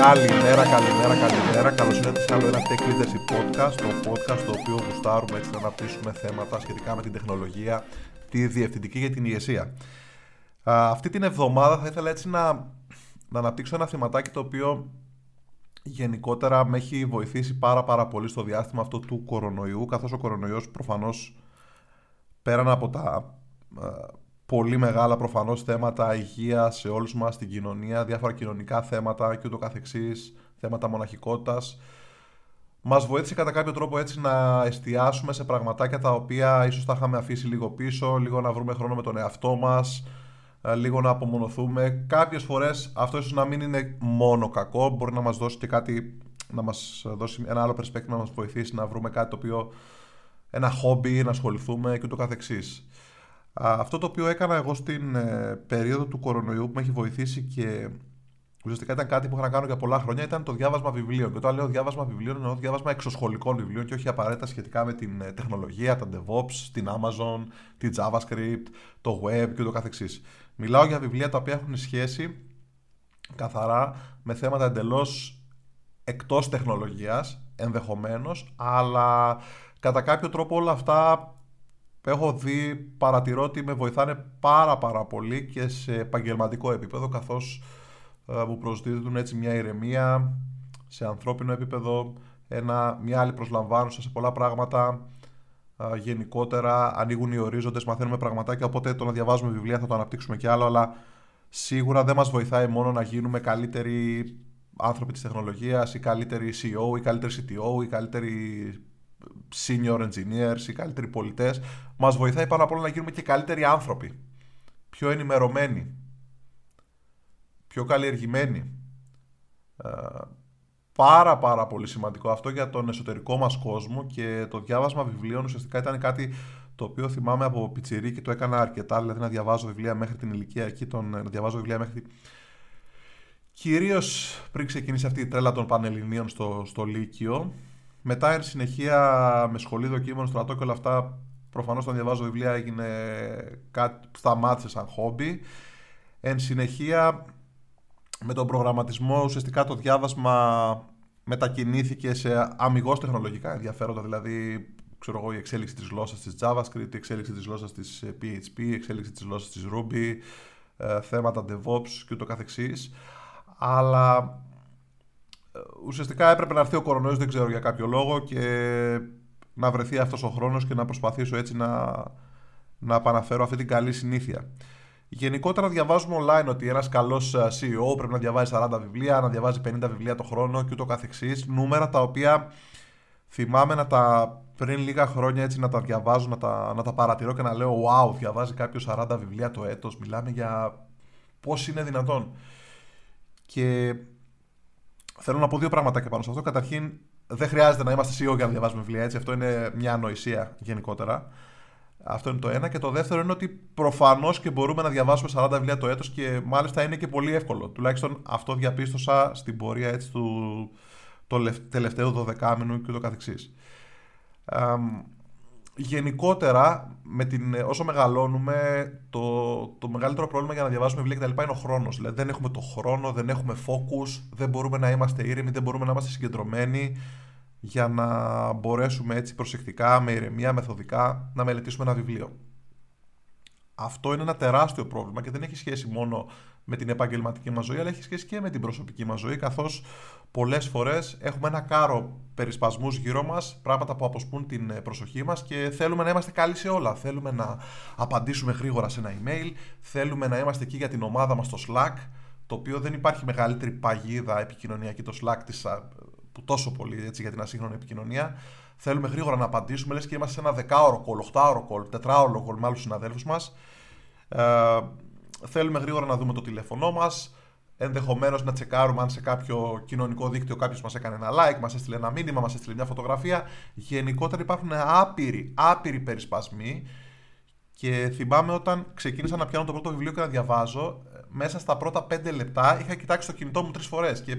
Καλημέρα, καλημέρα, καλημέρα. Καλώς ήρθατε σε άλλο ένα Tech Leadership Podcast. Το podcast το οποίο γουστάρουμε έτσι να αναπτύσσουμε θέματα σχετικά με την τεχνολογία, τη διευθυντική και την ηγεσία. αυτή την εβδομάδα θα ήθελα έτσι να, να αναπτύξω ένα θεματάκι το οποίο γενικότερα με έχει βοηθήσει πάρα πάρα πολύ στο διάστημα αυτό του κορονοϊού καθώς ο κορονοϊός προφανώς πέραν από τα πολύ μεγάλα προφανώς θέματα υγείας σε όλους μας στην κοινωνία, διάφορα κοινωνικά θέματα και ούτω καθεξής, θέματα μοναχικότητας. Μας βοήθησε κατά κάποιο τρόπο έτσι να εστιάσουμε σε πραγματάκια τα οποία ίσως τα είχαμε αφήσει λίγο πίσω, λίγο να βρούμε χρόνο με τον εαυτό μας, ε, λίγο να απομονωθούμε. Κάποιες φορές αυτό ίσως να μην είναι μόνο κακό, μπορεί να μας δώσει και κάτι, να μας δώσει ένα άλλο perspective, να μας βοηθήσει να βρούμε κάτι το οποίο, ένα χόμπι, να ασχοληθούμε και ούτω καθεξής. Αυτό το οποίο έκανα εγώ στην ε, περίοδο του κορονοϊού που με έχει βοηθήσει και ουσιαστικά ήταν κάτι που είχα να κάνω για πολλά χρόνια ήταν το διάβασμα βιβλίων. Και όταν λέω διάβασμα βιβλίων εννοώ διάβασμα εξωσχολικών βιβλίων και όχι απαραίτητα σχετικά με την ε, τεχνολογία, τα DevOps, την Amazon, την JavaScript, το web και ούτω καθεξής. Μιλάω για βιβλία τα οποία έχουν σχέση καθαρά με θέματα εντελώς εκτός τεχνολογίας ενδεχομένως, αλλά κατά κάποιο τρόπο όλα αυτά έχω δει, παρατηρώ ότι με βοηθάνε πάρα πάρα πολύ και σε επαγγελματικό επίπεδο καθώς ε, μου προσδίδουν έτσι μια ηρεμία σε ανθρώπινο επίπεδο, ένα, μια άλλη προσλαμβάνουσα σε πολλά πράγματα ε, γενικότερα, ανοίγουν οι ορίζοντες, μαθαίνουμε πραγματάκια, οπότε το να διαβάζουμε βιβλία θα το αναπτύξουμε κι άλλο, αλλά σίγουρα δεν μας βοηθάει μόνο να γίνουμε καλύτεροι άνθρωποι της τεχνολογίας ή καλύτεροι CEO ή καλύτεροι CTO ή καλύτεροι senior engineers ή καλύτεροι πολιτές, μας βοηθάει πάνω απ' όλα να γίνουμε και καλύτεροι άνθρωποι. Πιο ενημερωμένοι. Πιο καλλιεργημένοι. Ε, πάρα πάρα πολύ σημαντικό αυτό για τον εσωτερικό μας κόσμο και το διάβασμα βιβλίων ουσιαστικά ήταν κάτι το οποίο θυμάμαι από πιτσιρί και το έκανα αρκετά, δηλαδή να διαβάζω βιβλία μέχρι την ηλικία εκεί, τον, να διαβάζω βιβλία μέχρι Κυρίως πριν ξεκινήσει αυτή η τρέλα των Πανελληνίων στο, στο Λύκειο, μετά, εν συνεχεία, με σχολή δοκίμων, στρατό και όλα αυτά, προφανώς όταν διαβάζω βιβλία έγινε κάτι που σταμάτησε σαν χόμπι. Εν συνεχεία, με τον προγραμματισμό, ουσιαστικά το διάβασμα μετακινήθηκε σε αμυγός τεχνολογικά ενδιαφέροντα, δηλαδή ξέρω εγώ, η εξέλιξη της γλώσσας της JavaScript, η εξέλιξη της γλώσσας της PHP, η εξέλιξη της γλώσσας της Ruby, ε, θέματα DevOps και ούτω καθεξής. Αλλά ουσιαστικά έπρεπε να έρθει ο κορονοϊός, δεν ξέρω για κάποιο λόγο και να βρεθεί αυτός ο χρόνος και να προσπαθήσω έτσι να, να επαναφέρω αυτή την καλή συνήθεια. Γενικότερα διαβάζουμε online ότι ένας καλός ε, CEO πρέπει να διαβάζει 40 βιβλία, να διαβάζει 50 βιβλία το χρόνο και ούτω καθεξής. Νούμερα τα οποία θυμάμαι να τα πριν λίγα χρόνια έτσι να τα διαβάζω, να τα, να τα παρατηρώ και να λέω wow, διαβάζει κάποιος 40 βιβλία το έτος, μιλάμε για πώς είναι δυνατόν. Και Θέλω να πω δύο πράγματα και πάνω σε αυτό. Καταρχήν, δεν χρειάζεται να είμαστε CEO για να διαβάζουμε βιβλία έτσι. Αυτό είναι μια ανοησία γενικότερα. Αυτό είναι το ένα. Και το δεύτερο είναι ότι προφανώς και μπορούμε να διαβάσουμε 40 βιβλία το έτος και μάλιστα είναι και πολύ εύκολο. Τουλάχιστον αυτό διαπίστωσα στην πορεία έτσι, του το τελευταίου 12 μήνου και το καθεξής γενικότερα, με την, όσο μεγαλώνουμε, το, το μεγαλύτερο πρόβλημα για να διαβάσουμε βιβλία κτλ. είναι ο χρόνος. Δηλαδή, δεν έχουμε το χρόνο, δεν έχουμε focus, δεν μπορούμε να είμαστε ήρεμοι, δεν μπορούμε να είμαστε συγκεντρωμένοι για να μπορέσουμε έτσι προσεκτικά, με ηρεμία, μεθοδικά να μελετήσουμε ένα βιβλίο. Αυτό είναι ένα τεράστιο πρόβλημα και δεν έχει σχέση μόνο με την επαγγελματική μας ζωή, αλλά έχει σχέση και με την προσωπική μας ζωή, καθώς πολλές φορές έχουμε ένα κάρο περισπασμούς γύρω μας, πράγματα που αποσπούν την ε, προσοχή μας και θέλουμε να είμαστε καλοί σε όλα. Θέλουμε να απαντήσουμε γρήγορα σε ένα email, θέλουμε να είμαστε εκεί για την ομάδα μας στο Slack, το οποίο δεν υπάρχει μεγαλύτερη παγίδα επικοινωνιακή το Slack της, που τόσο πολύ έτσι, για την ασύγχρονη επικοινωνία. Θέλουμε γρήγορα να απαντήσουμε, λες και είμαστε σε ένα δεκάωρο call, 8ωρο call, 4ωρο call με άλλους συναδέλφους μας. Ε, θέλουμε γρήγορα να δούμε το τηλέφωνό μας. Ενδεχομένως να τσεκάρουμε αν σε κάποιο κοινωνικό δίκτυο κάποιος μας έκανε ένα like, μας έστειλε ένα μήνυμα, μας έστειλε μια φωτογραφία. Γενικότερα υπάρχουν άπειροι, άπειροι περισπασμοί. Και θυμάμαι όταν ξεκίνησα να πιάνω το πρώτο βιβλίο και να διαβάζω, μέσα στα πρώτα πέντε λεπτά είχα κοιτάξει το κινητό μου τρεις φορές. Και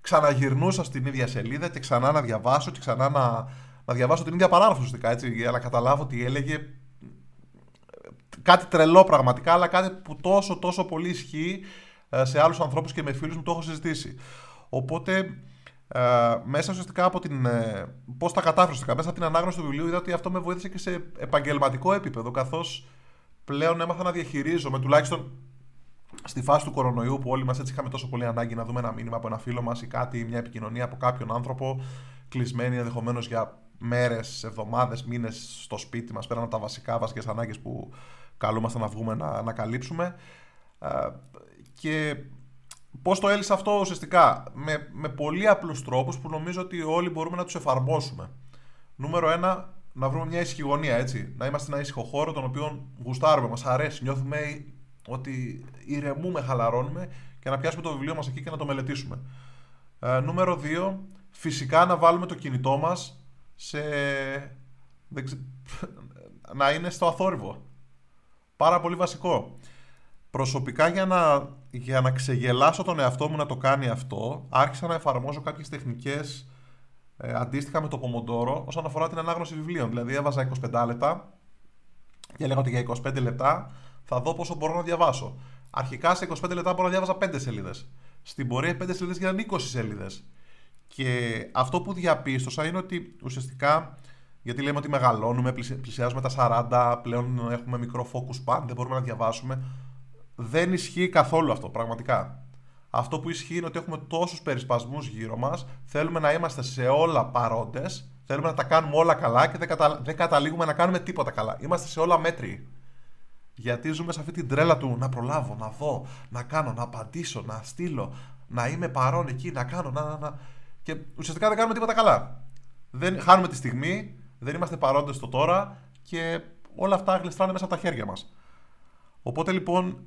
ξαναγυρνούσα στην ίδια σελίδα και ξανά να διαβάσω και ξανά να, να διαβάσω την ίδια παράγραφο ουσιαστικά έτσι, για να καταλάβω τι έλεγε κάτι τρελό πραγματικά, αλλά κάτι που τόσο τόσο πολύ ισχύει ε, σε άλλους ανθρώπους και με φίλους μου το έχω συζητήσει. Οπότε ε, μέσα ουσιαστικά από την. Ε, Πώς τα κατάφερα μέσα από την ανάγνωση του βιβλίου, είδα ότι αυτό με βοήθησε και σε επαγγελματικό επίπεδο. Καθώς πλέον έμαθα να διαχειρίζομαι, τουλάχιστον στη φάση του κορονοϊού που όλοι μας έτσι είχαμε τόσο πολύ ανάγκη να δούμε ένα μήνυμα από ένα φίλο μας ή κάτι, μια επικοινωνία από κάποιον άνθρωπο, κλεισμένοι ενδεχομένως για μέρες, εβδομάδες, μήνες στο σπίτι μας, πέραν από τα βασικά, βασικές ανάγκες που καλούμαστε να βγούμε να, να καλύψουμε. Ε, και πώς το έλυσα αυτό ουσιαστικά, με, με πολύ απλούς τρόπους που νομίζω ότι όλοι μπορούμε να τους εφαρμόσουμε. Νούμερο ένα, να βρούμε μια ησυχηγωνία, έτσι. Να είμαστε ένα ήσυχο χώρο τον οποίο γουστάρουμε, μας αρέσει, νιώθουμε ότι ηρεμούμε, χαλαρώνουμε και να πιάσουμε το βιβλίο μας εκεί και να το μελετήσουμε. Ε, νούμερο 2, φυσικά να βάλουμε το κινητό μας σε. να είναι στο αθόρυβο. Πάρα πολύ βασικό. Προσωπικά για να, για να ξεγελάσω τον εαυτό μου να το κάνει αυτό, άρχισα να εφαρμόζω κάποιες τεχνικές ε, αντίστοιχα με το Pomodoro όσον αφορά την ανάγνωση βιβλίων. Δηλαδή έβαζα 25 λεπτά και έλεγα ότι για 25 λεπτά θα δω πόσο μπορώ να διαβάσω. Αρχικά σε 25 λεπτά μπορώ να διάβαζα 5 σελίδες. Στην πορεία 5 σελίδες γίνανε 20 σελίδες. Και αυτό που διαπίστωσα είναι ότι ουσιαστικά, γιατί λέμε ότι μεγαλώνουμε, πλησιάζουμε τα 40, πλέον έχουμε μικρό focus span, δεν μπορούμε να διαβάσουμε. Δεν ισχύει καθόλου αυτό, πραγματικά. Αυτό που ισχύει είναι ότι έχουμε τόσους περισπασμούς γύρω μας, θέλουμε να είμαστε σε όλα παρόντες, θέλουμε να τα κάνουμε όλα καλά και δεν, κατα... δεν καταλήγουμε να κάνουμε τίποτα καλά. Είμαστε σε όλα μέτρη. Γιατί ζούμε σε αυτή την τρέλα του να προλάβω, να δω, να κάνω, να απαντήσω, να στείλω, να είμαι παρόν εκεί, να κάνω, να, να, να. Και ουσιαστικά δεν κάνουμε τίποτα καλά. Δεν, χάνουμε τη στιγμή, δεν είμαστε παρόντες στο τώρα και όλα αυτά γλιστράνε μέσα από τα χέρια μας. Οπότε λοιπόν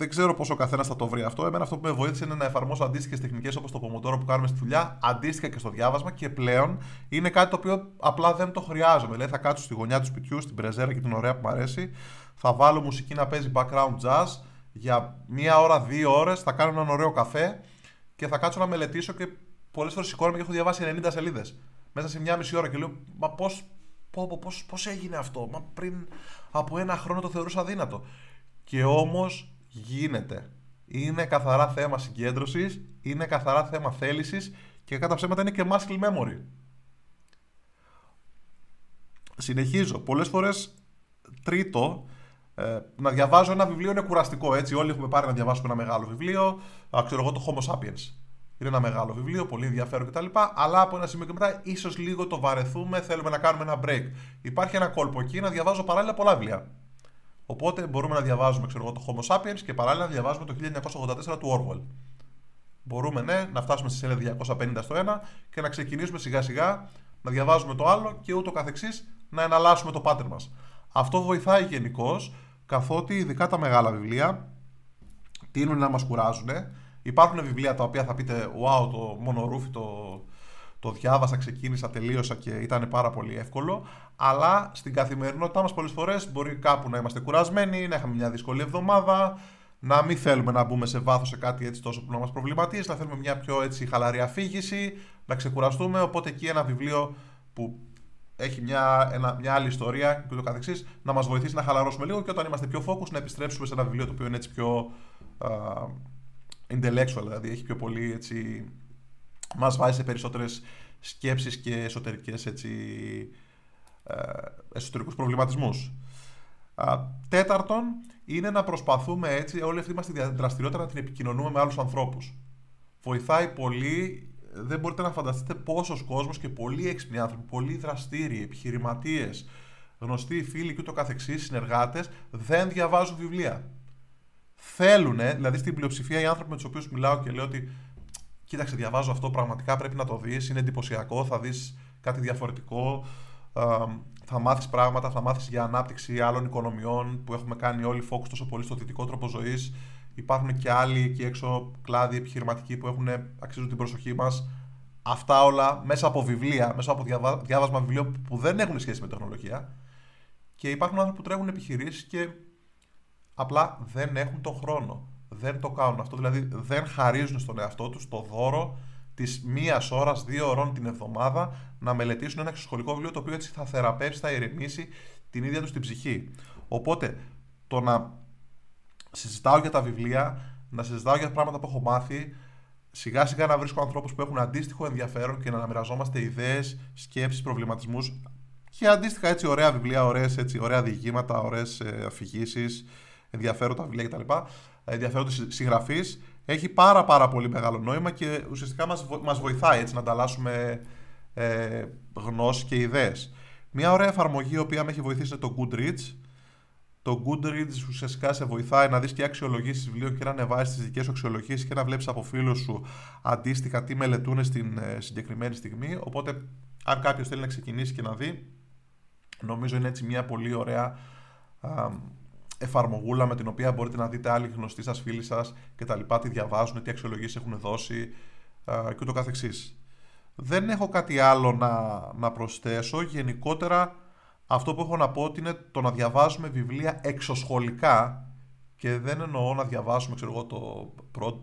δεν ξέρω πόσο ο καθένας θα το βρει αυτό. Εμένα αυτό που με βοήθησε είναι να εφαρμόσω αντίστοιχες τεχνικές όπως το πομοτόρο που κάνουμε στη δουλειά, αντίστοιχα και στο διάβασμα και πλέον είναι κάτι το οποίο απλά δεν το χρειάζομαι. Δηλαδή θα κάτσω στη γωνιά του σπιτιού, στην πρεζέρα και την ωραία που μου αρέσει, θα βάλω μουσική να παίζει background jazz για μία ώρα, δύο ώρες, θα κάνω έναν ωραίο καφέ και θα κάτσω να μελετήσω και πολλές φορές σηκώνομαι και έχω διαβάσει 90 σελίδες. Μέσα σε μία μισή ώρα και λέω, Μα πώς πώς, πώς έγινε αυτό, Μα πριν από ένα χρόνο το θεωρούσα αδύνατο. Και όμως γίνεται. Είναι καθαρά θέμα συγκέντρωσης, είναι καθαρά θέμα θέλησης και κατά ψέματα είναι και muscle memory. Συνεχίζω. Πολλές φορές τρίτο, ε, να διαβάζω ένα βιβλίο είναι κουραστικό. Έτσι, όλοι έχουμε πάρει να διαβάσουμε ένα μεγάλο βιβλίο. Α, ξέρω εγώ το Homo sapiens. Είναι ένα μεγάλο βιβλίο, πολύ ενδιαφέρον κτλ. Αλλά από ένα σημείο και μετά, ίσως λίγο το βαρεθούμε, θέλουμε να κάνουμε ένα break. Υπάρχει ένα κόλπο εκεί να διαβάζω παράλληλα πολλά βιβλία. Οπότε μπορούμε να διαβάζουμε ξέρω εγώ, το Homo sapiens και παράλληλα να διαβάζουμε το 1984 του Orwell. Μπορούμε ναι, να φτάσουμε στη σελίδα 250 στο ένα και να ξεκινήσουμε σιγά σιγά να διαβάζουμε το άλλο και ούτω καθεξής να εναλλάσσουμε το pattern μας. Αυτό βοηθάει γενικώς, καθότι ειδικά τα μεγάλα βιβλία τείνουν να μας κουράζουν. Υπάρχουν βιβλία τα οποία θα πείτε «Wow, το μονορούφι, το, το διάβασα, ξεκίνησα, τελείωσα και ήταν πάρα πολύ εύκολο». Αλλά στην καθημερινότητά μας πολλές φορές μπορεί κάπου να είμαστε κουρασμένοι, να είχαμε μια δύσκολη εβδομάδα, να μην θέλουμε να μπούμε σε βάθος σε κάτι έτσι τόσο που να μας προβληματίζει, να θέλουμε μια πιο έτσι χαλαρή αφήγηση, να ξεκουραστούμε. Οπότε εκεί ένα βιβλίο που έχει μια, ένα, μια άλλη ιστορία και το καθεξής, να μας βοηθήσει να χαλαρώσουμε λίγο και όταν είμαστε πιο focus να επιστρέψουμε σε ένα βιβλίο το οποίο είναι έτσι πιο uh, intellectual, δηλαδή έχει πιο πολύ έτσι, μας βάζει σε περισσότερες σκέψεις και εσωτερικές έτσι, uh, εσωτερικούς προβληματισμούς. Uh, τέταρτον, είναι να προσπαθούμε έτσι όλη αυτή μας τη δραστηριότητα να την επικοινωνούμε με άλλους ανθρώπους. Βοηθάει πολύ δεν μπορείτε να φανταστείτε πόσος κόσμος και πολλοί έξυπνοι άνθρωποι, πολλοί δραστήριοι, επιχειρηματίες, γνωστοί φίλοι και ούτω καθεξής, συνεργάτες, δεν διαβάζουν βιβλία. Θέλουν, δηλαδή στην πλειοψηφία οι άνθρωποι με τους οποίους μιλάω και λέω ότι κοίταξε, διαβάζω αυτό, πραγματικά πρέπει να το δεις, είναι εντυπωσιακό, θα δεις κάτι διαφορετικό, θα μάθεις πράγματα, θα μάθεις για ανάπτυξη άλλων οικονομιών που έχουμε κάνει όλοι focus τόσο πολύ στο δυτικό τρόπο ζωής Υπάρχουν και άλλοι εκεί έξω κλάδοι επιχειρηματικοί που έχουν, αξίζουν την προσοχή μας. Αυτά όλα μέσα από βιβλία, μέσα από διάβασμα βιβλίων που δεν έχουν σχέση με τεχνολογία. Και υπάρχουν άνθρωποι που τρέχουν επιχειρήσεις και απλά δεν έχουν τον χρόνο. Δεν το κάνουν αυτό. Δηλαδή δεν χαρίζουν στον εαυτό τους το δώρο της μίας ώρας, δύο ώρων την εβδομάδα να μελετήσουν ένα εξωσχολικό βιβλίο το οποίο έτσι θα θεραπεύσει, θα ηρεμήσει την ίδια τους την ψυχή. Οπότε το να συζητάω για τα βιβλία, να συζητάω για πράγματα που έχω μάθει, σιγά σιγά να βρίσκω ανθρώπους που έχουν αντίστοιχο ενδιαφέρον και να αναμοιραζόμαστε ιδέες, σκέψεις, προβληματισμούς και αντίστοιχα έτσι ωραία βιβλία, ωραίες, έτσι, ωραία διηγήματα, ωραίες αφηγήσεις, ενδιαφέροντα βιβλία κτλ. Ενδιαφέροντα συγγραφείς. Έχει πάρα πάρα πολύ μεγάλο νόημα και ουσιαστικά μας, μας βοηθάει έτσι να ανταλλάσσουμε ε, γνώση και ιδέες. Μια ωραία εφαρμογή η οποία με έχει βοηθήσει είναι το Goodreads. Το Goodreads ουσιαστικά σε βοηθάει να δεις και αξιολογήσεις βιβλίων και να ανεβάσεις τις δικές σου αξιολογήσεις και να βλέπεις από φίλους σου αντίστοιχα τι μελετούν στην ε, συγκεκριμένη στιγμή. Οπότε αν κάποιος θέλει να ξεκινήσει και να δει, νομίζω είναι έτσι μια πολύ ωραία εφαρμογούλα με την οποία μπορείτε να δείτε άλλοι γνωστοί σας, φίλοι σας και τα λοιπά, τι διαβάζουν, τι αξιολογήσεις έχουν δώσει και ούτω καθεξής. Δεν έχω κάτι άλλο να, να προσθέσω. Γενικότερα αυτό που έχω να πω είναι το να διαβάζουμε βιβλία εξωσχολικά και δεν εννοώ να διαβάσουμε ξέρω εγώ, το,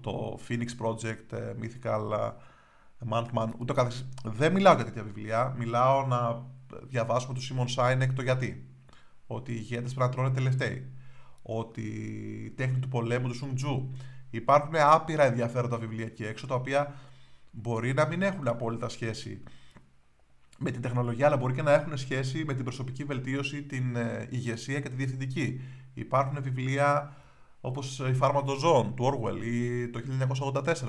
το Phoenix Project, ε, Mythical ε, Monthman, ούτε καθεξής. Δεν μιλάω για τέτοια βιβλία. Μιλάω να διαβάσουμε το Simon Sinek το γιατί. Ότι οι ηγέτες πρέπει να τρώνε τελευταίοι ότι η τέχνη του πολέμου του Σουντζού. Υπάρχουν άπειρα ενδιαφέροντα βιβλία εκεί έξω, τα οποία μπορεί να μην έχουν απόλυτα σχέση με την τεχνολογία, αλλά μπορεί και να έχουν σχέση με την προσωπική βελτίωση, την ε, ηγεσία και τη διευθυντική. Υπάρχουν βιβλία όπως η Φάρμα των Ζώων του Orwell ή το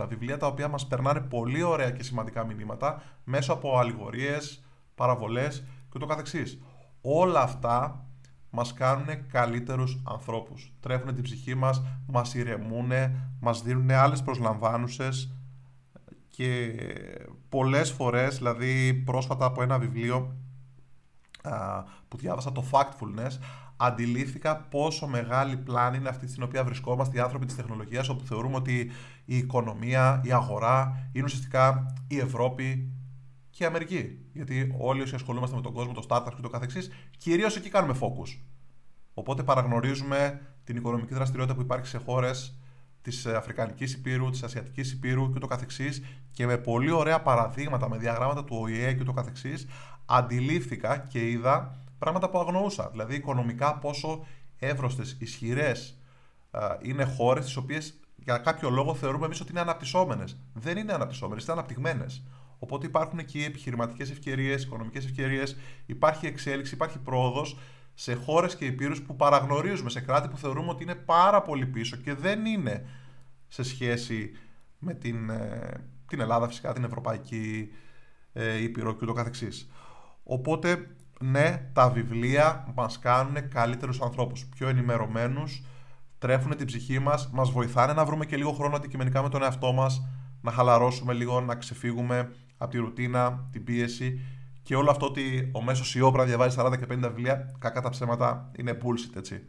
1984, βιβλία τα οποία μας περνάνε πολύ ωραία και σημαντικά μηνύματα μέσω από αλληγορίες, παραβολές και Όλα αυτά μας κάνουν καλύτερους ανθρώπους. Τρέφουν την ψυχή μας, μας ηρεμούν, μας δίνουν άλλες προσλαμβάνουσες και πολλές φορές, δηλαδή πρόσφατα από ένα βιβλίο που διάβασα το Factfulness, αντιλήφθηκα πόσο μεγάλη πλάνη είναι αυτή στην οποία βρισκόμαστε οι άνθρωποι της τεχνολογίας, όπου θεωρούμε ότι η οικονομία, η αγορά είναι ουσιαστικά η Ευρώπη και η Αμερική. Γιατί όλοι όσοι ασχολούμαστε με τον κόσμο, το startup και το καθεξής, κυρίως εκεί κάνουμε focus. Οπότε παραγνωρίζουμε την οικονομική δραστηριότητα που υπάρχει σε χώρες της Αφρικανικής Υπήρου, της Ασιατικής Υπήρου και το καθεξής και με πολύ ωραία παραδείγματα, με διαγράμματα του ΟΗΕ και το καθεξής αντιλήφθηκα και είδα πράγματα που αγνοούσα. Δηλαδή οικονομικά πόσο εύρωστες, ισχυρές είναι χώρες τις οποίες για κάποιο λόγο θεωρούμε εμείς ότι είναι αναπτυσσόμενες. Δεν είναι αναπτυσσόμενες, είναι αναπτυγμένες. Οπότε υπάρχουν εκεί επιχειρηματικές ευκαιρίες, οικονομικές ευκαιρίες, υπάρχει εξέλιξη, υπάρχει πρόοδος σε χώρες και υπήρους που παραγνωρίζουμε, σε κράτη που θεωρούμε ότι είναι πάρα πολύ πίσω και δεν είναι σε σχέση με την, ε, την Ελλάδα φυσικά, την Ευρωπαϊκή ε, Ήπειρο και ούτω καθεξής. Οπότε, ναι, τα βιβλία μας κάνουν καλύτερους ανθρώπους, πιο ενημερωμένους, τρέφουν την ψυχή μας, μας βοηθάνε να βρούμε και λίγο χρόνο αντικειμενικά με τον εαυτό μας, να χαλαρώσουμε λίγο, να ξεφύγουμε από τη ρουτίνα, την πίεση και όλο αυτό ότι ο μέσος CEO πρέπει να διαβάζει 40 και 50 βιβλία, κακά τα ψέματα είναι bullshit, έτσι.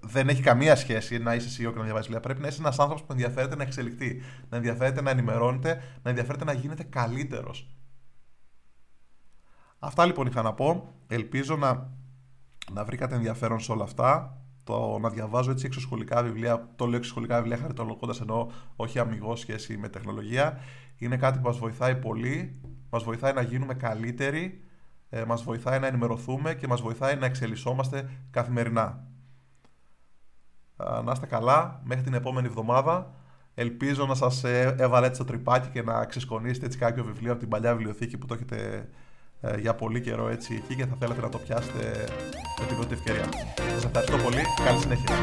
Δεν έχει καμία σχέση να είσαι CEO και να διαβάζεις βιβλία. Πρέπει να είσαι ένας άνθρωπος που ενδιαφέρεται να εξελιχθεί, να ενδιαφέρεται να ενημερώνεται, να ενδιαφέρεται να γίνεται καλύτερος. Αυτά λοιπόν είχα να πω. Ελπίζω να, να βρήκατε ενδιαφέρον σε όλα αυτά. Το να διαβάζω έτσι εξωσχολικά βιβλία, το λέω εξωσχολικά βιβλία χαριτολογώντας ενώ όχι αμυγό σχέση με τεχνολογία, είναι κάτι που μας βοηθάει πολύ μας βοηθάει να γίνουμε καλύτεροι, ε, μας βοηθάει να ενημερωθούμε και μας βοηθάει να εξελισσόμαστε καθημερινά. Να είστε καλά, μέχρι την επόμενη εβδομάδα. Ελπίζω να σας ε, έβαλε έτσι το τρυπάκι και να ξεσκονίσετε έτσι κάποιο βιβλίο από την παλιά βιβλιοθήκη που το έχετε ε, ε, για πολύ καιρό έτσι εκεί και θα θέλατε να το πιάσετε με την πρώτη ευκαιρία. Σας ευχαριστώ πολύ. Καλή συνέχεια.